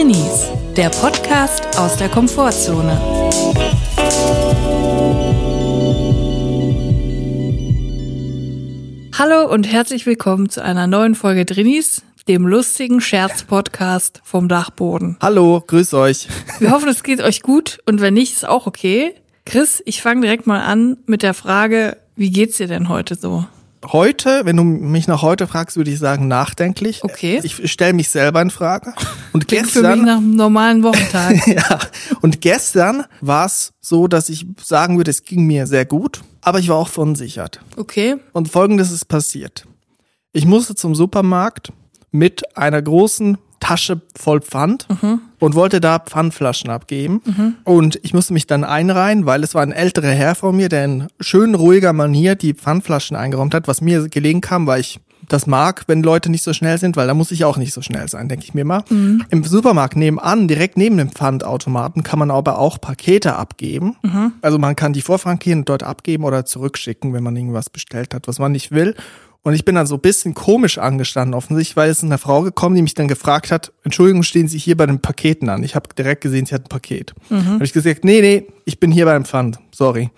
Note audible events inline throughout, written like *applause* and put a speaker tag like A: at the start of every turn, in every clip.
A: Drinis, der Podcast aus der Komfortzone. Hallo und herzlich willkommen zu einer neuen Folge Drinis, dem lustigen Scherz-Podcast vom Dachboden.
B: Hallo, grüß euch.
A: Wir hoffen, es geht euch gut und wenn nicht, ist auch okay. Chris, ich fange direkt mal an mit der Frage, wie geht's dir denn heute so?
B: Heute, wenn du mich nach heute fragst, würde ich sagen nachdenklich.
A: Okay.
B: Ich stelle mich selber in Frage. Und
A: Klingt für mich
B: gestern,
A: nach einem normalen Wochentag. *laughs*
B: ja, und gestern war es so, dass ich sagen würde, es ging mir sehr gut, aber ich war auch verunsichert.
A: Okay.
B: Und folgendes ist passiert. Ich musste zum Supermarkt mit einer großen Tasche voll Pfand und wollte da Pfandflaschen abgeben. Und ich musste mich dann einreihen, weil es war ein älterer Herr vor mir, der in schön ruhiger Manier die Pfandflaschen eingeräumt hat, was mir gelegen kam, weil ich das mag, wenn Leute nicht so schnell sind, weil da muss ich auch nicht so schnell sein, denke ich mir mal. Im Supermarkt nebenan, direkt neben dem Pfandautomaten, kann man aber auch Pakete abgeben. Also man kann die vorfrankieren und dort abgeben oder zurückschicken, wenn man irgendwas bestellt hat, was man nicht will. Und ich bin dann so ein bisschen komisch angestanden, offensichtlich, weil es ist eine Frau gekommen, die mich dann gefragt hat, Entschuldigung, stehen Sie hier bei den Paketen an? Ich habe direkt gesehen, sie hat ein Paket. Mhm. Habe ich gesagt, nee, nee, ich bin hier beim Pfand, sorry.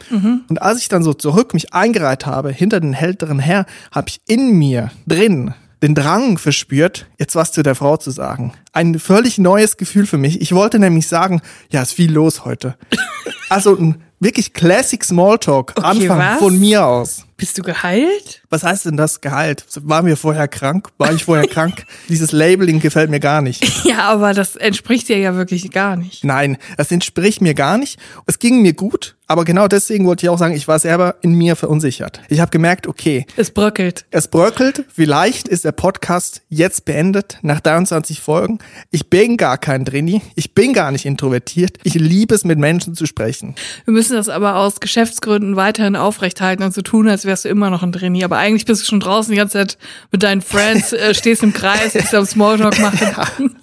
B: Und als ich dann so zurück mich eingereiht habe, hinter den älteren Herr, habe ich in mir drin den Drang verspürt, jetzt was zu der Frau zu sagen. Ein völlig neues Gefühl für mich. Ich wollte nämlich sagen, ja, ist viel los heute. *laughs* also ein wirklich Classic Smalltalk,
A: Okay,
B: Anfang
A: was?
B: von mir aus.
A: Bist du geheilt?
B: Was heißt denn das Gehalt? Waren wir vorher krank? War ich vorher *laughs* krank? Dieses Labeling gefällt mir gar nicht. *laughs*
A: Ja, aber das entspricht dir ja wirklich gar nicht.
B: Nein, das entspricht mir gar nicht. Es ging mir gut, aber genau deswegen wollte ich auch sagen, ich war selber in mir verunsichert. Ich habe gemerkt, okay,
A: Es bröckelt.
B: es bröckelt, vielleicht ist der Podcast jetzt beendet nach 23 Folgen. Ich bin gar kein Drini, ich bin gar nicht introvertiert. Ich liebe es, mit Menschen zu sprechen.
A: Wir müssen das aber aus Geschäftsgründen weiterhin aufrechthalten und so tun, als wärst du immer noch ein Trainee. Aber eigentlich bist du schon draußen die ganze Zeit mit deinen Friends, äh, *laughs* stehst im Kreis, bist am Smalltalk *laughs* machen.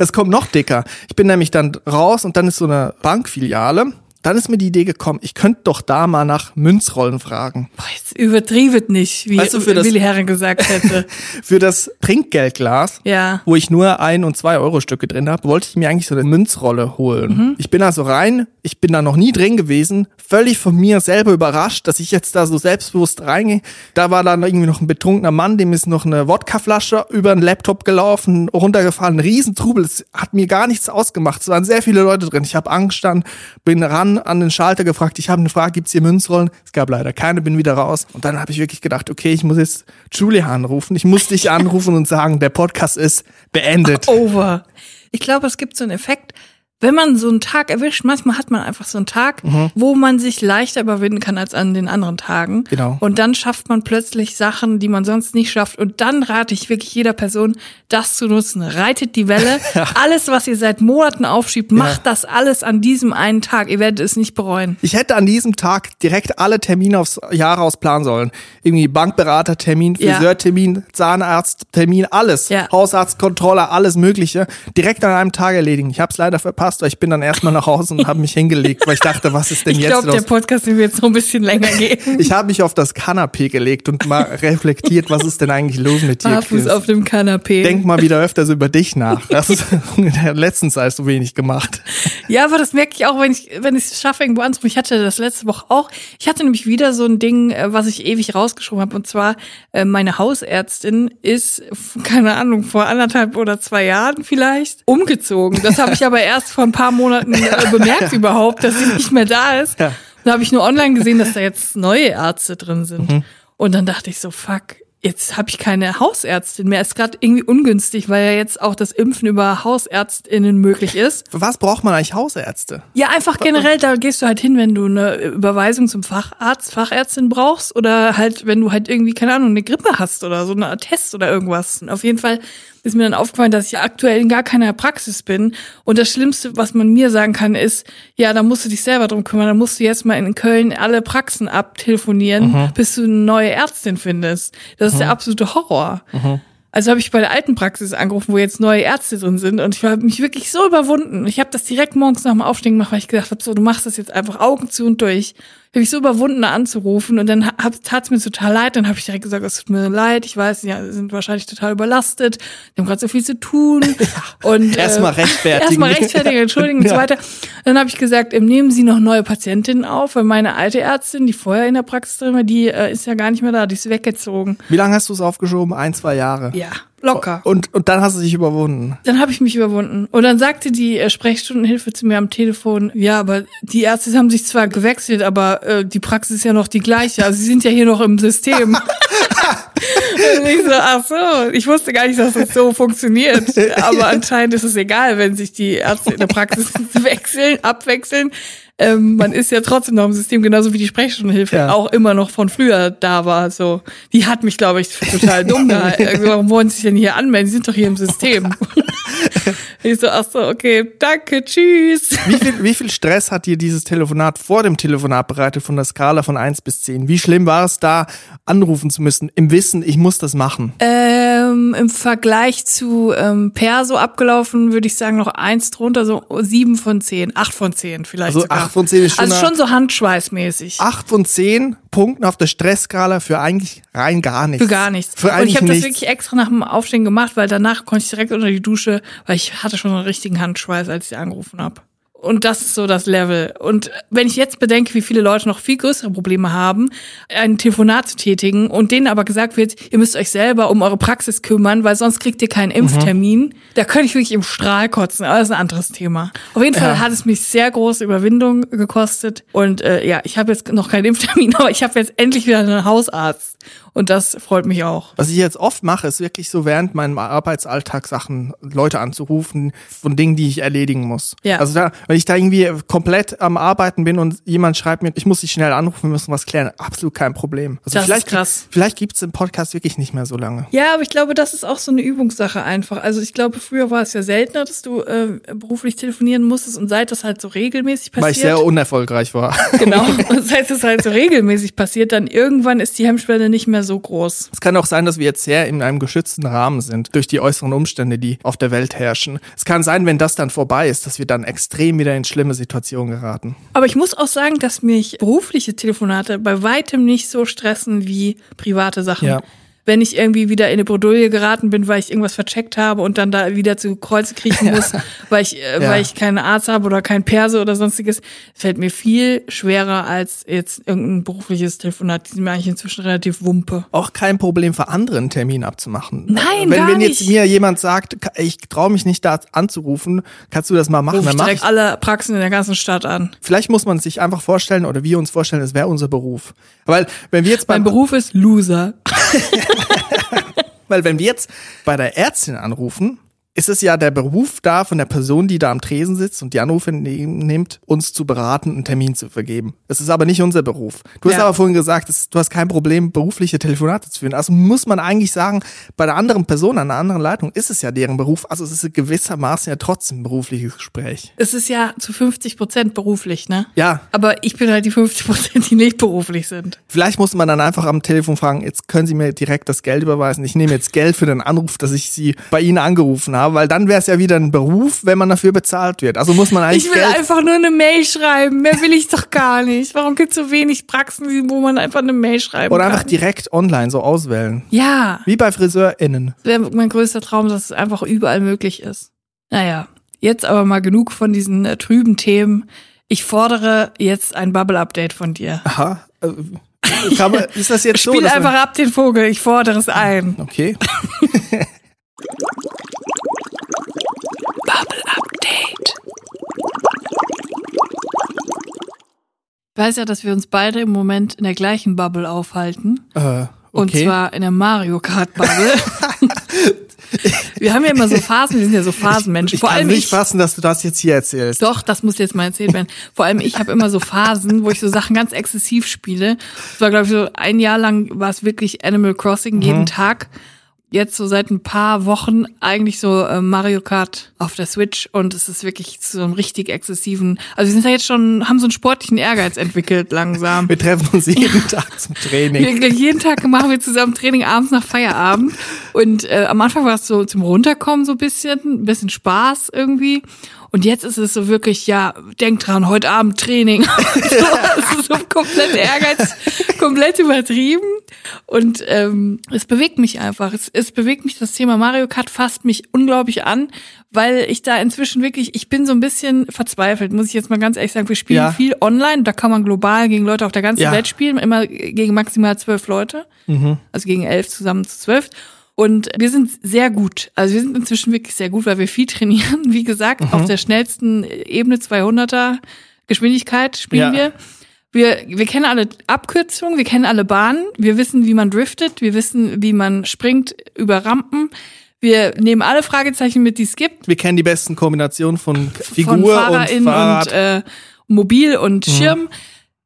B: Es kommt noch dicker. Ich bin nämlich dann raus und dann ist so eine Bankfiliale. Dann ist mir die Idee gekommen, ich könnte doch da mal nach Münzrollen fragen.
A: Boah, jetzt übertriebet nicht, wie
B: Weißt du, für das-
A: Willi Herren gesagt hätte. *laughs*
B: Für das Trinkgeldglas,
A: Ja.
B: wo ich nur ein und zwei Euro Stücke drin habe, wollte ich mir eigentlich so eine Münzrolle holen.
A: Mhm.
B: Ich bin also rein, ich bin da noch nie drin gewesen, völlig von mir selber überrascht, dass ich jetzt da so selbstbewusst reingehe. Da war dann irgendwie noch ein betrunkener Mann, dem ist noch eine Wodkaflasche über den Laptop gelaufen, runtergefallen, ein Riesentrubel. Es hat mir gar nichts ausgemacht. Es waren sehr viele Leute drin. Ich habe angestanden, bin ran an den Schalter gefragt. Ich habe eine Frage, gibt's hier Münzrollen? Es gab leider keine, bin wieder raus. Und dann habe ich wirklich gedacht, okay, ich muss jetzt Julia anrufen. Ich muss dich *laughs* anrufen und sagen, der Podcast ist beendet.
A: Over. Ich glaube, es gibt so einen Effekt, wenn man so einen Tag erwischt, manchmal hat man einfach so einen Tag, wo man sich leichter überwinden kann als an den anderen Tagen.
B: Genau.
A: Und dann schafft man plötzlich Sachen, die man sonst nicht schafft. Und dann rate ich wirklich jeder Person, das zu nutzen. Reitet die Welle. *laughs* Alles, was ihr seit Monaten aufschiebt, macht das alles an diesem einen Tag. Ihr werdet es nicht bereuen.
B: Ich hätte an diesem Tag direkt alle Termine aufs Jahr ausplanen sollen. Irgendwie Bankberatertermin,
A: Ja.
B: Friseurtermin, Zahnarzttermin, alles.
A: Ja.
B: Hausarztkontrolle, alles Mögliche. Direkt an einem Tag erledigen. Ich habe es leider verpasst, weil ich bin dann erstmal nach Hause und habe mich hingelegt, weil ich dachte, was ist denn
A: Ich
B: jetzt
A: glaube, der
B: los?
A: Podcast wird jetzt noch ein bisschen länger gehen.
B: Ich habe mich auf das Kanapee gelegt und mal reflektiert, was ist denn eigentlich los mit dir?
A: Barfuß
B: Chris?
A: auf dem Kanapee.
B: Denk mal wieder öfters über dich nach. Das ist in der letzten Zeit so wenig gemacht.
A: Ja, aber das merke ich auch, wenn ich wenn ich es schaffe, irgendwo anzurufen. Ich hatte das letzte Woche auch. Ich hatte nämlich wieder so ein Ding, äh, was ich ewig rausgeschoben habe. Und zwar, äh, meine Hausärztin ist, keine Ahnung, vor anderthalb oder zwei Jahren vielleicht umgezogen. Das habe ich aber erst vor ein paar Monaten äh, bemerkt überhaupt, dass sie nicht mehr da ist.
B: Ja.
A: Da habe ich nur online gesehen, dass da jetzt neue Ärzte drin sind. Und dann dachte ich so, fuck, jetzt habe ich keine Hausärztin mehr. Ist gerade irgendwie ungünstig, weil ja jetzt auch das Impfen über HausärztInnen möglich ist.
B: Für was braucht man eigentlich Hausärzte?
A: Ja, einfach generell, da gehst du halt hin, wenn du eine Überweisung zum Facharzt, Fachärztin brauchst oder halt, wenn du halt irgendwie, keine Ahnung, eine Grippe hast oder so eine Test oder irgendwas. Und auf jeden Fall ist mir dann aufgefallen, dass ich aktuell in gar keiner Praxis bin. Und das Schlimmste, was man mir sagen kann, ist, ja, da musst du dich selber drum kümmern. Da musst du jetzt mal in Köln alle Praxen abtelefonieren, bis du eine neue Ärztin findest. Das ist der absolute Horror. Also habe ich bei der alten Praxis angerufen, wo jetzt neue Ärzte drin sind und ich habe mich wirklich so überwunden. Ich habe das direkt morgens nach dem Aufstehen gemacht, weil ich gedacht habe, so, du machst das jetzt einfach Augen zu und durch. Habe ich so überwunden, da anzurufen und dann tat es mir total leid. Dann habe ich direkt gesagt, es tut mir leid, ich weiß, ja, sind wahrscheinlich total überlastet, die haben gerade so viel zu tun. *laughs* und
B: Erstmal
A: äh, *laughs*
B: rechtfertigen.
A: Erstmal rechtfertigen, entschuldigen und so *laughs*
B: Ja.
A: weiter. Dann habe ich gesagt, ähm, nehmen Sie noch neue Patientinnen auf, weil meine alte Ärztin, die vorher in der Praxis drin war, die äh, ist ja gar nicht mehr da, die ist weggezogen.
B: Wie lange hast du es aufgeschoben? Ein, zwei Jahre.
A: Ja, locker.
B: Und, und dann hast du dich überwunden.
A: Dann habe ich mich überwunden. Und dann sagte die äh, Sprechstundenhilfe zu mir am Telefon, ja, aber die Ärzte haben sich zwar gewechselt, aber äh, die Praxis ist ja noch die gleiche. Also sie sind ja hier noch im System. *laughs* Und ich so, ach so, ich wusste gar nicht, dass das so funktioniert. Aber anscheinend ist es egal, wenn sich die Ärzte in der Praxis *laughs* wechseln, abwechseln. Ähm, man ist ja trotzdem noch im System, genauso wie die Sprechstundenhilfe
B: Ja.
A: auch immer noch von früher da war. So, die hat mich, glaube ich, total dumm gehalten. *laughs* Warum wollen sie sich denn hier anmelden? Sie sind doch hier im System. *laughs* ich so, ach so, okay, danke, tschüss.
B: Wie viel, wie viel Stress hat dir dieses Telefonat vor dem Telefonat bereitet von der Skala von 1 bis 10? Wie schlimm war es da, anrufen zu müssen, im Wissen, ich muss das machen?
A: Ähm, Im Vergleich zu ähm, Perso abgelaufen, würde ich sagen, noch eins drunter, so sieben von zehn, acht von zehn vielleicht
B: Also
A: sogar.
B: acht von zehn ist schon
A: Also schon so handschweißmäßig.
B: 8 von 10 Punkten auf der Stressskala für eigentlich rein gar nichts.
A: Für gar nichts.
B: Für
A: und
B: eigentlich
A: ich habe das wirklich extra nach dem Aufstehen gemacht, weil danach konnte ich direkt unter die Dusche, weil ich hatte schon einen richtigen Handschweiß, als ich angerufen habe. Und das ist so das Level. Und wenn ich jetzt bedenke, wie viele Leute noch viel größere Probleme haben, ein Telefonat zu tätigen und denen aber gesagt wird, ihr müsst euch selber um eure Praxis kümmern, weil sonst kriegt ihr keinen
B: Mhm.
A: Impftermin, da könnte ich wirklich im Strahl kotzen. Aber das ist ein anderes Thema. Auf jeden Fall
B: Ja.
A: hat es mich sehr große Überwindung gekostet. Und äh, ja, ich habe jetzt noch keinen Impftermin, *laughs* aber ich habe jetzt endlich wieder einen Hausarzt. Und das freut mich auch.
B: Was ich jetzt oft mache, ist wirklich so während meinem Arbeitsalltag Sachen, Leute anzurufen von Dingen, die ich erledigen muss.
A: Ja.
B: Also da, wenn ich da irgendwie komplett am Arbeiten bin und jemand schreibt mir, ich muss dich schnell anrufen, wir müssen was klären, absolut kein Problem. Also
A: Das ist
B: vielleicht,
A: krass.
B: Vielleicht gibt's den Podcast wirklich nicht mehr so lange.
A: Ja, aber ich glaube, das ist auch so eine Übungssache einfach. Also ich glaube, früher war es ja seltener, dass du äh, beruflich telefonieren musstest und seit das halt so regelmäßig passiert.
B: Weil ich sehr unerfolgreich war. *laughs*
A: genau. Und *laughs* seit es halt so regelmäßig passiert, dann irgendwann ist die Hemmschwelle nicht mehr so groß.
B: Es kann auch sein, dass wir jetzt sehr in einem geschützten Rahmen sind, durch die äußeren Umstände, die auf der Welt herrschen. Es kann sein, wenn das dann vorbei ist, dass wir dann extrem wieder in schlimme Situationen geraten.
A: Aber ich muss auch sagen, dass mich berufliche Telefonate bei weitem nicht so stressen wie private Sachen.
B: Ja.
A: Wenn ich irgendwie wieder in eine Bredouille geraten bin, weil ich irgendwas vercheckt habe und dann da wieder zu Kreuze kriechen *laughs* muss, weil ich, äh,
B: Ja.
A: weil ich keinen Arzt habe oder kein Perse oder sonstiges, fällt mir viel schwerer als jetzt irgendein berufliches Telefonat. Die sind mir eigentlich inzwischen relativ wumpe.
B: Auch kein Problem für andere einen Termin abzumachen.
A: Nein,
B: wenn,
A: gar
B: wenn jetzt
A: nicht.
B: mir jemand sagt, ich traue mich nicht da anzurufen, kannst du das mal machen,
A: Ruf ich
B: dann mach
A: direkt
B: ich.
A: alle Praxen in der ganzen Stadt an.
B: Vielleicht muss man sich einfach vorstellen oder wir uns vorstellen, es wäre unser Beruf. Weil wenn wir jetzt
A: Mein
B: beim
A: Beruf ist Loser. *laughs*
B: Weil wenn wir jetzt bei der Ärztin anrufen, ist es ja der Beruf da von der Person, die da am Tresen sitzt und die Anrufe ne- nimmt, uns zu beraten, einen Termin zu vergeben. Es ist aber nicht unser Beruf. Du hast
A: Ja.
B: aber vorhin gesagt, es, du hast kein Problem, berufliche Telefonate zu führen. Also muss man eigentlich sagen, bei der anderen Person, an einer anderen Leitung, ist es ja deren Beruf. Also es ist gewissermaßen ja trotzdem ein berufliches Gespräch.
A: Es ist ja zu 50 Prozent beruflich, ne?
B: Ja,
A: Aber ich bin halt die 50 Prozent, die nicht beruflich sind.
B: Vielleicht muss man dann einfach am Telefon fragen, jetzt können Sie mir direkt das Geld überweisen. Ich nehme jetzt Geld für den Anruf, dass ich Sie bei Ihnen angerufen habe, weil dann wäre es ja wieder ein Beruf, wenn man dafür bezahlt wird. Also muss man eigentlich
A: Ich will
B: Geld.
A: einfach nur eine Mail schreiben. Mehr will ich doch gar nicht. Warum gibt es so wenig Praxen, wo man einfach eine Mail schreiben
B: Oder
A: kann?
B: einfach direkt online so auswählen.
A: Ja,
B: Wie bei FriseurInnen.
A: das wäre mein größter Traum, dass es einfach überall möglich ist. Naja, jetzt aber mal genug von diesen äh, trüben Themen. Ich fordere jetzt ein Bubble-Update von dir.
B: Aha. äh, man, ist das jetzt *laughs* so?
A: Spiel einfach ab den Vogel, ich fordere es ein.
B: Okay. *laughs*
A: Bubble-Update. Ich weiß ja, dass wir uns beide im Moment in der gleichen Bubble aufhalten.
B: Äh, okay.
A: Und zwar in der Mario Kart Bubble. *laughs* wir haben ja immer so Phasen, wir sind ja so Phasenmenschen.
B: ich
A: Vor
B: kann
A: allem
B: nicht
A: ich.
B: fassen, dass du das jetzt hier erzählst.
A: Doch, das muss jetzt mal erzählt werden. Vor allem ich habe immer so Phasen, wo ich so Sachen ganz exzessiv spiele. Es war, glaube ich, so ein Jahr lang war es wirklich Animal Crossing jeden
B: Mhm.
A: Tag. Jetzt so seit ein paar Wochen eigentlich so äh, Mario Kart auf der Switch und es ist wirklich zu so einem richtig exzessiven. Also wir sind ja jetzt schon, haben so einen sportlichen Ehrgeiz entwickelt langsam. *laughs*
B: Wir treffen uns jeden Tag zum Training.
A: Wirklich jeden Tag machen wir zusammen Training abends nach Feierabend. Und äh, am Anfang war es so zum Runterkommen so ein bisschen, ein bisschen Spaß irgendwie. Und jetzt ist es so wirklich, ja, denk dran, heute Abend Training. *laughs* das ist so komplett Ehrgeiz, komplett übertrieben. Und ähm, es bewegt mich einfach. Es, es bewegt mich, das Thema Mario Kart fasst mich unglaublich an, weil ich da inzwischen wirklich, ich bin so ein bisschen verzweifelt, muss ich jetzt mal ganz ehrlich sagen. Wir spielen
B: Ja.
A: viel online, da kann man global gegen Leute auf der ganzen
B: Ja.
A: Welt spielen, immer gegen maximal zwölf Leute, also gegen elf zusammen zu zwölf. Und wir sind sehr gut. Also wir sind inzwischen wirklich sehr gut, weil wir viel trainieren. *laughs* Wie gesagt, auf der schnellsten Ebene 200er Geschwindigkeit spielen
B: Ja.
A: wir. Wir, wir kennen alle Abkürzungen, wir kennen alle Bahnen, wir wissen, wie man driftet, wir wissen, wie man springt über Rampen. Wir nehmen alle Fragezeichen mit, die es gibt.
B: Wir kennen die besten Kombinationen von Figur
A: von
B: und
A: FahrerInnen
B: Fahrrad.
A: und äh, Mobil und Schirm.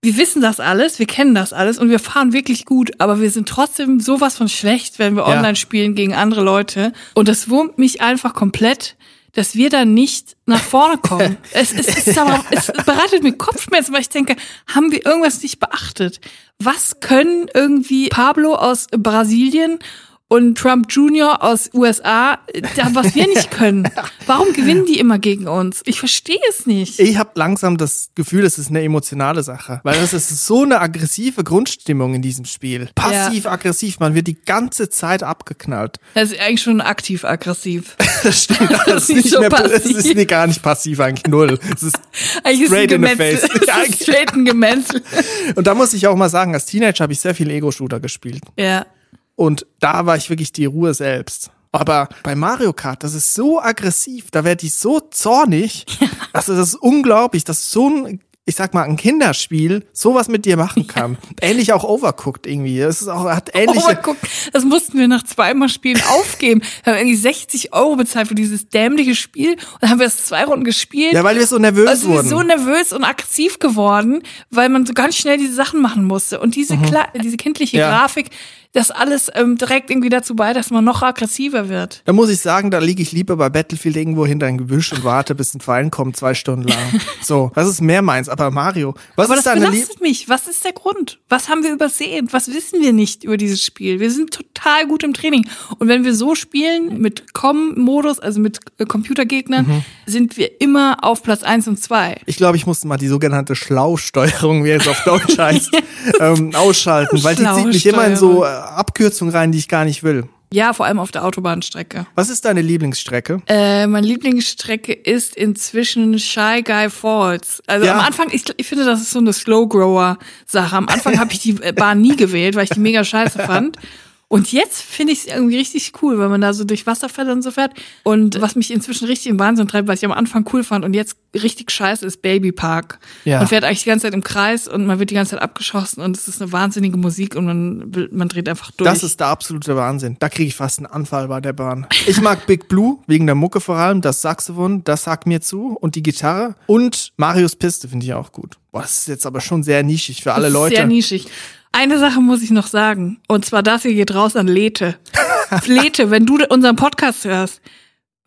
A: Wir wissen das alles, wir kennen das alles und wir fahren wirklich gut, aber wir sind trotzdem sowas von schlecht, wenn wir
B: Ja.
A: online spielen gegen andere Leute. Und das wurmt mich einfach komplett, dass wir da nicht nach vorne kommen. *laughs* es, es, es, ist aber, es bereitet mir Kopfschmerzen, weil ich denke, haben wir irgendwas nicht beachtet? Was können irgendwie Pablo aus Brasilien und Trump Jr. aus USA, da, was wir nicht *laughs* können? Warum gewinnen die immer gegen uns? Ich verstehe es nicht.
B: ich habe langsam das Gefühl, es ist eine emotionale Sache, weil es ist so eine aggressive Grundstimmung in diesem Spiel. Passiv-aggressiv, man wird die ganze Zeit abgeknallt.
A: Das ist eigentlich schon aktiv-aggressiv. *laughs*
B: Das stimmt, *laughs* das ist
A: Nicht
B: nicht
A: so
B: mehr, es ist nee, gar nicht passiv eigentlich null. Es ist
A: Eigentlich ist
B: Straight
A: ein
B: in the face.
A: Es ist straight ein Gemetzel.
B: Und da muss ich auch mal sagen, als Teenager habe ich sehr viel Ego-Shooter gespielt.
A: Ja.
B: Und da war ich wirklich die Ruhe selbst. Aber bei Mario Kart, das ist so aggressiv, da werde ich so zornig. *laughs* Also das ist unglaublich, dass so ein, ich sag mal, ein Kinderspiel sowas mit dir machen kann. Ähnlich auch Overcooked irgendwie. Es ist auch, hat ähnliche.
A: guck, das mussten wir nach zweimal Spielen *laughs* aufgeben. Wir haben irgendwie 60 Euro bezahlt für dieses dämliche Spiel und dann haben wir es zwei Runden gespielt.
B: ja, weil wir so nervös
A: also wir
B: wurden.
A: sind so nervös und aggressiv geworden, weil man so ganz schnell diese Sachen machen musste. Und diese, Kla diese kindliche
B: Mhm. Ja.
A: Grafik, das alles ähm, trägt irgendwie dazu bei, dass man noch aggressiver wird.
B: da muss ich sagen, da liege ich lieber bei Battlefield irgendwo hinter ein Gebüsch und warte, bis ein Feind kommt, zwei Stunden lang. *laughs* So, das ist mehr meins. Aber Mario, was
A: Aber
B: ist
A: das
B: deine
A: belastet mich. Was ist der Grund? Was haben wir übersehen? Was wissen wir nicht über dieses Spiel? Wir sind total gut im Training. Und wenn wir so spielen, mit Com-Modus, also mit äh, Computergegnern,
B: Mhm.
A: sind wir immer auf Platz eins und zwei.
B: Ich glaube, ich musste mal die sogenannte Schlausteuerung, wie es auf Deutsch *laughs* heißt, ähm, ausschalten, weil die zieht mich immer in so äh, Abkürzungen rein, die ich gar nicht will.
A: Ja, vor allem auf der Autobahnstrecke.
B: Was ist deine Lieblingsstrecke?
A: Äh, meine Lieblingsstrecke ist inzwischen Shy Guy Falls. Also
B: Ja.
A: am Anfang, ich, ich finde, das ist so eine Slow-Grower-Sache. Am Anfang *laughs* habe ich die Bahn nie gewählt, weil ich die mega scheiße fand. Und jetzt finde ich es irgendwie richtig cool, weil man da so durch Wasserfälle und so fährt. Und was mich inzwischen richtig im Wahnsinn treibt, was ich am Anfang cool fand und jetzt richtig scheiße ist Baby Park.
B: Ja.
A: Man fährt eigentlich die ganze Zeit im Kreis und man wird die ganze Zeit abgeschossen und es ist eine wahnsinnige Musik und man, will- man dreht einfach durch.
B: Das ist der absolute Wahnsinn. Da kriege ich fast einen Anfall bei der Bahn. Ich mag Big Blue, wegen der Mucke vor allem, das Saxophon, das sagt mir zu und die Gitarre. Und Marius Piste finde ich auch gut. Boah, das ist jetzt aber schon sehr nischig für alle Leute.
A: Sehr nischig. Eine Sache muss ich noch sagen. Und zwar das hier geht raus an Lete. *laughs* Lete, wenn du unseren Podcast hörst,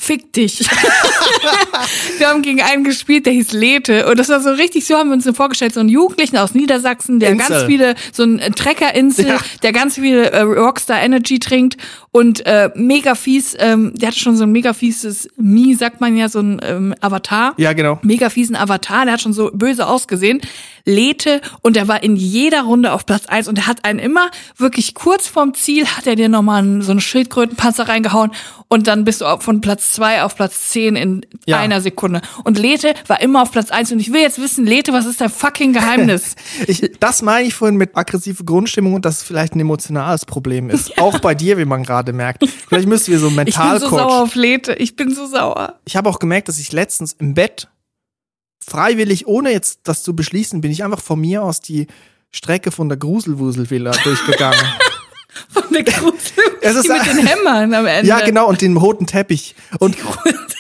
A: fick dich. *laughs* wir haben gegen einen gespielt, der hieß Lete. Und das war so richtig, so haben wir uns den vorgestellt, so einen Jugendlichen aus Niedersachsen, der
B: Insel.
A: ganz viele, so ein äh, Trekkerinsel,
B: Ja.
A: der ganz viele äh, Rockstar Energy trinkt und äh, mega fies, ähm, der hatte schon so ein mega fieses Mi, sagt man ja, so ein ähm, Avatar
B: Ja, genau.
A: mega fiesen Avatar, der hat schon so böse ausgesehen, Lete und er war in jeder Runde auf Platz eins und er hat einen immer wirklich kurz vorm Ziel hat er dir nochmal so einen Schildkrötenpanzer reingehauen und dann bist du von Platz zwei auf Platz zehn in
B: Ja.
A: einer Sekunde. Und Lete war immer auf Platz eins und ich will jetzt wissen, Lete, was ist dein fucking Geheimnis? *laughs*
B: Ich, das meine ich vorhin mit aggressive Grundstimmung und dass es vielleicht ein emotionales Problem ist. *laughs* Auch bei dir, wie man gerade merkt. Vielleicht müssen wir so einen *laughs*
A: Ich bin so sauer auf Lete, ich bin so sauer.
B: ich habe auch gemerkt, dass ich letztens im Bett freiwillig, ohne jetzt das zu beschließen, bin ich einfach von mir aus die Strecke von der Gruselwuselvilla durchgegangen.
A: Von der Grusel, *laughs*
B: Es ist
A: die mit den Hämmern am Ende.
B: ja, genau, und den roten Teppich. Und,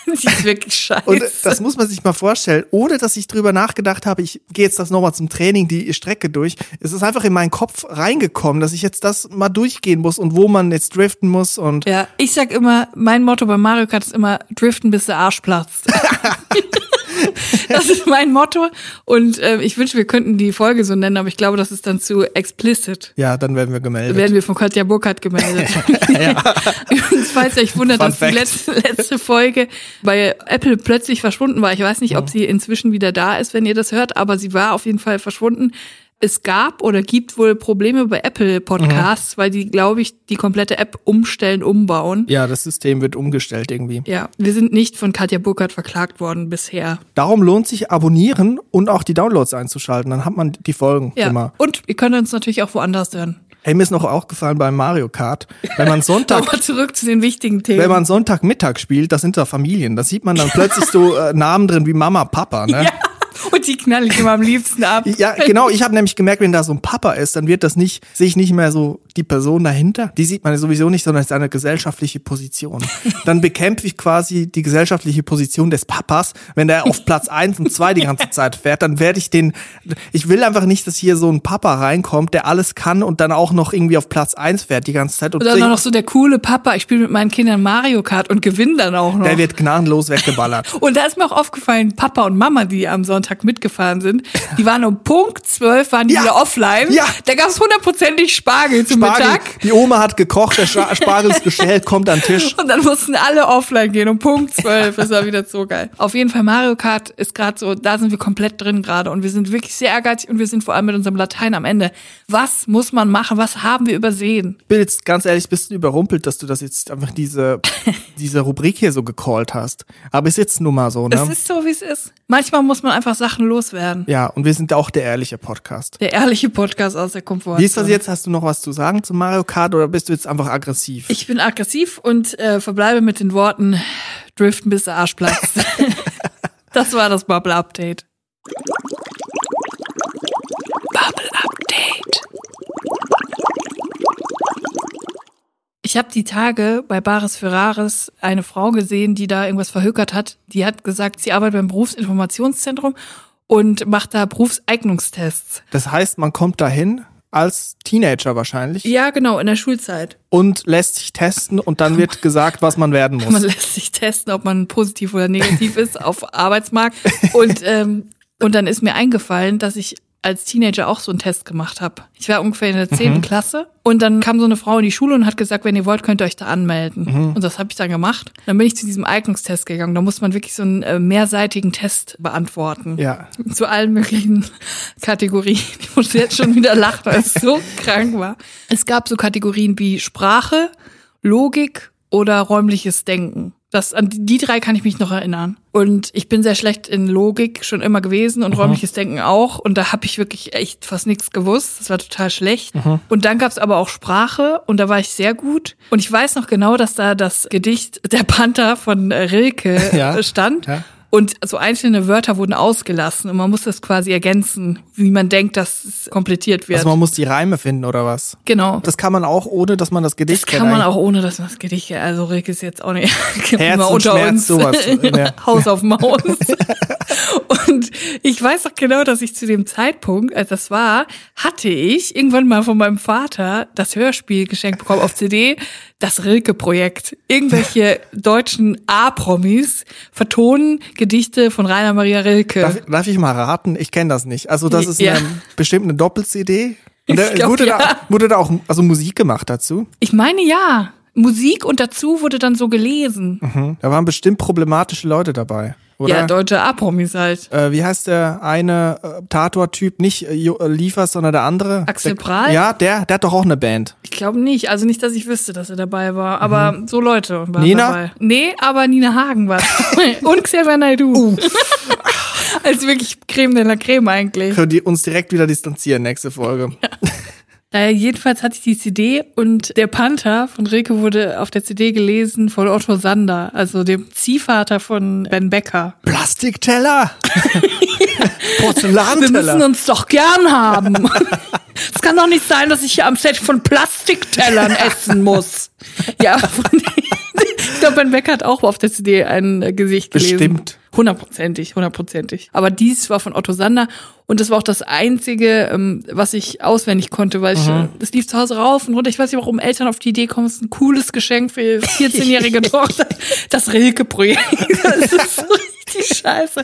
A: die ist wirklich *laughs* scheiße.
B: und das muss man sich mal vorstellen, ohne dass ich drüber nachgedacht habe, ich gehe jetzt das nochmal zum Training, die Strecke durch. Es ist einfach in meinen Kopf reingekommen, dass ich jetzt das mal durchgehen muss und wo man jetzt driften muss und
A: Ja, ich sag immer, mein Motto bei Mario Kart ist immer driften, bis der Arsch platzt. *laughs* *laughs* Das ist mein Motto. Und äh, ich wünsche, wir könnten die Folge so nennen, aber ich glaube, das ist dann zu explicit.
B: Ja, dann werden wir gemeldet.
A: Werden wir von Katja Burkhardt gemeldet. *laughs* Übrigens, falls ihr euch wundert,
B: Fun
A: dass die
B: Fact.
A: letzte, letzte Folge bei Apple plötzlich verschwunden war. Ich weiß nicht, ob sie inzwischen wieder da ist, wenn ihr das hört, aber sie war auf jeden Fall verschwunden. Es gab oder gibt wohl Probleme bei Apple Podcasts, weil die, glaube ich, die komplette App umstellen, umbauen.
B: ja, das System wird umgestellt irgendwie.
A: Ja, wir sind nicht von Katja Burkhardt verklagt worden bisher.
B: Darum lohnt sich abonnieren und auch die Downloads einzuschalten. Dann hat man die Folgen
A: Ja.
B: immer.
A: Und ihr könnt uns natürlich auch woanders hören.
B: Hey, mir ist noch aufgefallen beim Mario Kart, wenn man *laughs* Sonntag
A: Aber zurück zu den wichtigen Themen.
B: Wenn man Sonntagmittag spielt, das sind da Familien. Da sieht man dann plötzlich so *laughs* äh, Namen drin wie Mama, Papa. Ne?
A: ja, und die knall ich immer am liebsten ab.
B: Ja, genau. Ich habe nämlich gemerkt, wenn da so ein Papa ist, dann wird das nicht, sehe ich nicht mehr so die Person dahinter. Die sieht man sowieso nicht, sondern es ist eine gesellschaftliche Position. *laughs* Dann bekämpfe ich quasi die gesellschaftliche Position des Papas. Wenn der auf Platz eins und zwei die ganze Zeit fährt, dann werde ich den, ich will einfach nicht, dass hier so ein Papa reinkommt, der alles kann und dann auch noch irgendwie auf Platz eins fährt die ganze Zeit. Und
A: Oder noch so der coole Papa, ich spiele mit meinen Kindern Mario Kart und gewinne dann auch noch.
B: der wird gnadenlos weggeballert. *laughs*
A: und da ist mir auch aufgefallen, Papa und Mama, die am Sonntag mitgefahren sind, die waren um Punkt 12, waren die
B: Ja.
A: wieder offline.
B: Ja.
A: Da gab es hundertprozentig Spargel zum
B: Spargel,
A: Mittag.
B: die Oma hat gekocht, der Spargel ist bestellt, kommt an den Tisch.
A: Und dann mussten alle offline gehen um Punkt 12. Das war wieder so geil. Auf jeden Fall Mario Kart ist gerade so, da sind wir komplett drin gerade und wir sind wirklich sehr ehrgeizig und wir sind vor allem mit unserem Latein am Ende. Was muss man machen? Was haben wir übersehen?
B: bin jetzt ganz ehrlich, bist du überrumpelt, dass du das jetzt einfach diese, diese Rubrik hier so gecallt hast. Aber ist jetzt nun mal so,
A: Es
B: ne?
A: ist so, wie es ist. Manchmal muss man einfach Sachen loswerden.
B: Ja, und wir sind auch der ehrliche Podcast.
A: Der ehrliche Podcast aus der Komfort.
B: Wie ist das jetzt? Hast du noch was zu sagen zu Mario Kart oder bist du jetzt einfach aggressiv?
A: Ich bin aggressiv und äh, verbleibe mit den Worten driften bis der Arsch platzt. *laughs* *laughs* das war das Bubble Update. Bubble Update. Ich habe die Tage bei Bares Ferraris eine Frau gesehen, die da irgendwas verhökert hat. Die hat gesagt, sie arbeitet beim Berufsinformationszentrum und macht da Berufseignungstests.
B: Das heißt, man kommt dahin als Teenager wahrscheinlich
A: Ja, genau, in der Schulzeit.
B: und lässt sich testen und dann wird *laughs* gesagt, was man werden
A: Man
B: muss.
A: lässt sich testen, ob man positiv oder negativ ist auf Arbeitsmarkt. *laughs* Und, ähm, und dann ist mir eingefallen, dass ich als Teenager auch so einen Test gemacht habe. Ich war ungefähr in der zehnten Klasse und dann kam so eine Frau in die Schule und hat gesagt, wenn ihr wollt, könnt ihr euch da anmelden. Und das habe ich dann gemacht. Dann bin ich zu diesem Eignungstest gegangen. Da muss man wirklich so einen äh, mehrseitigen Test beantworten.
B: Ja.
A: Zu allen möglichen *laughs* Kategorien. Ich muss jetzt schon wieder lachen, weil es so *laughs* krank war. Es gab so Kategorien wie Sprache, Logik oder räumliches Denken. Das, an die drei kann ich mich noch erinnern. Und ich bin sehr schlecht in Logik schon immer gewesen und räumliches Denken auch. Und da habe ich wirklich echt fast nichts gewusst. Das war total schlecht. Und dann gab es aber auch Sprache und da war ich sehr gut. Und ich weiß noch genau, dass da das Gedicht Der Panther von äh, Rilke *laughs*
B: Ja.
A: äh, stand.
B: Ja.
A: Und so einzelne Wörter wurden ausgelassen und man muss das quasi ergänzen, wie man denkt, dass es komplettiert wird.
B: Also man muss die Reime finden oder was?
A: genau.
B: Das kann man auch, ohne dass man das Gedicht
A: Das kann man
B: kennt.
A: auch ohne, dass man das Gedicht, also Rick ist jetzt auch nicht *laughs*
B: Herz und
A: unter
B: Schmerz,
A: uns,
B: sowas. *laughs* Ja.
A: Haus auf Maus. *laughs* und ich weiß doch genau, dass ich zu dem Zeitpunkt, als das war, hatte ich irgendwann mal von meinem Vater das Hörspiel geschenkt bekommen auf CD, das Rilke-Projekt. Irgendwelche *laughs* deutschen A-Promis vertonen Gedichte von Rainer Maria Rilke.
B: Darf, darf ich mal raten? Ich kenne das nicht. Also das ist
A: Ja.
B: eine, bestimmt eine Doppel-CD. Und da,
A: glaub,
B: wurde,
A: ja.
B: da, wurde da auch also Musik gemacht dazu?
A: Ich meine ja. Musik und dazu wurde dann so gelesen.
B: Mhm. Da waren bestimmt problematische Leute dabei, oder?
A: Ja, deutsche A-Promis halt.
B: äh, wie heißt der eine äh, Tator-Typ? Nicht äh, äh, Liefers, sondern der andere?
A: Axel
B: der,
A: Prahl?
B: Ja, der, der hat doch auch eine Band.
A: Ich glaube nicht. Also nicht, dass ich wüsste, dass er dabei war. Aber so Leute waren
B: Mhm. Nina?
A: dabei. Nee, aber Nina Hagen war. *laughs* Und Xavier Naidoo.
B: Uh. *laughs*
A: also wirklich Creme de la Creme eigentlich.
B: Können die uns direkt wieder distanzieren, nächste Folge.
A: Naja, jedenfalls hatte ich die CD und der Panther von Rilke wurde auf der CD gelesen von Otto Sander, also dem Ziehvater von Ben Becker.
B: Plastikteller! *laughs*
A: Wir
B: Porzellanteller!
A: müssen uns doch gern haben. *laughs* Es kann doch nicht sein, dass ich hier am Set von Plastiktellern essen muss. Ja, von, glaube, Ben Becker hat auch auf der CD ein äh, Gesicht gelesen.
B: Bestimmt.
A: Hundertprozentig, hundertprozentig. Aber dies war von Otto Sander und das war auch das Einzige, ähm, was ich auswendig konnte, weil ich, äh, das lief zu Hause rauf und runter. Ich weiß nicht, warum Eltern auf die Idee kommen, es ist ein cooles Geschenk für ihre *laughs* 14-jährige Tochter. Das Rilke-Projekt. *laughs* Das ist so richtig Scheiße.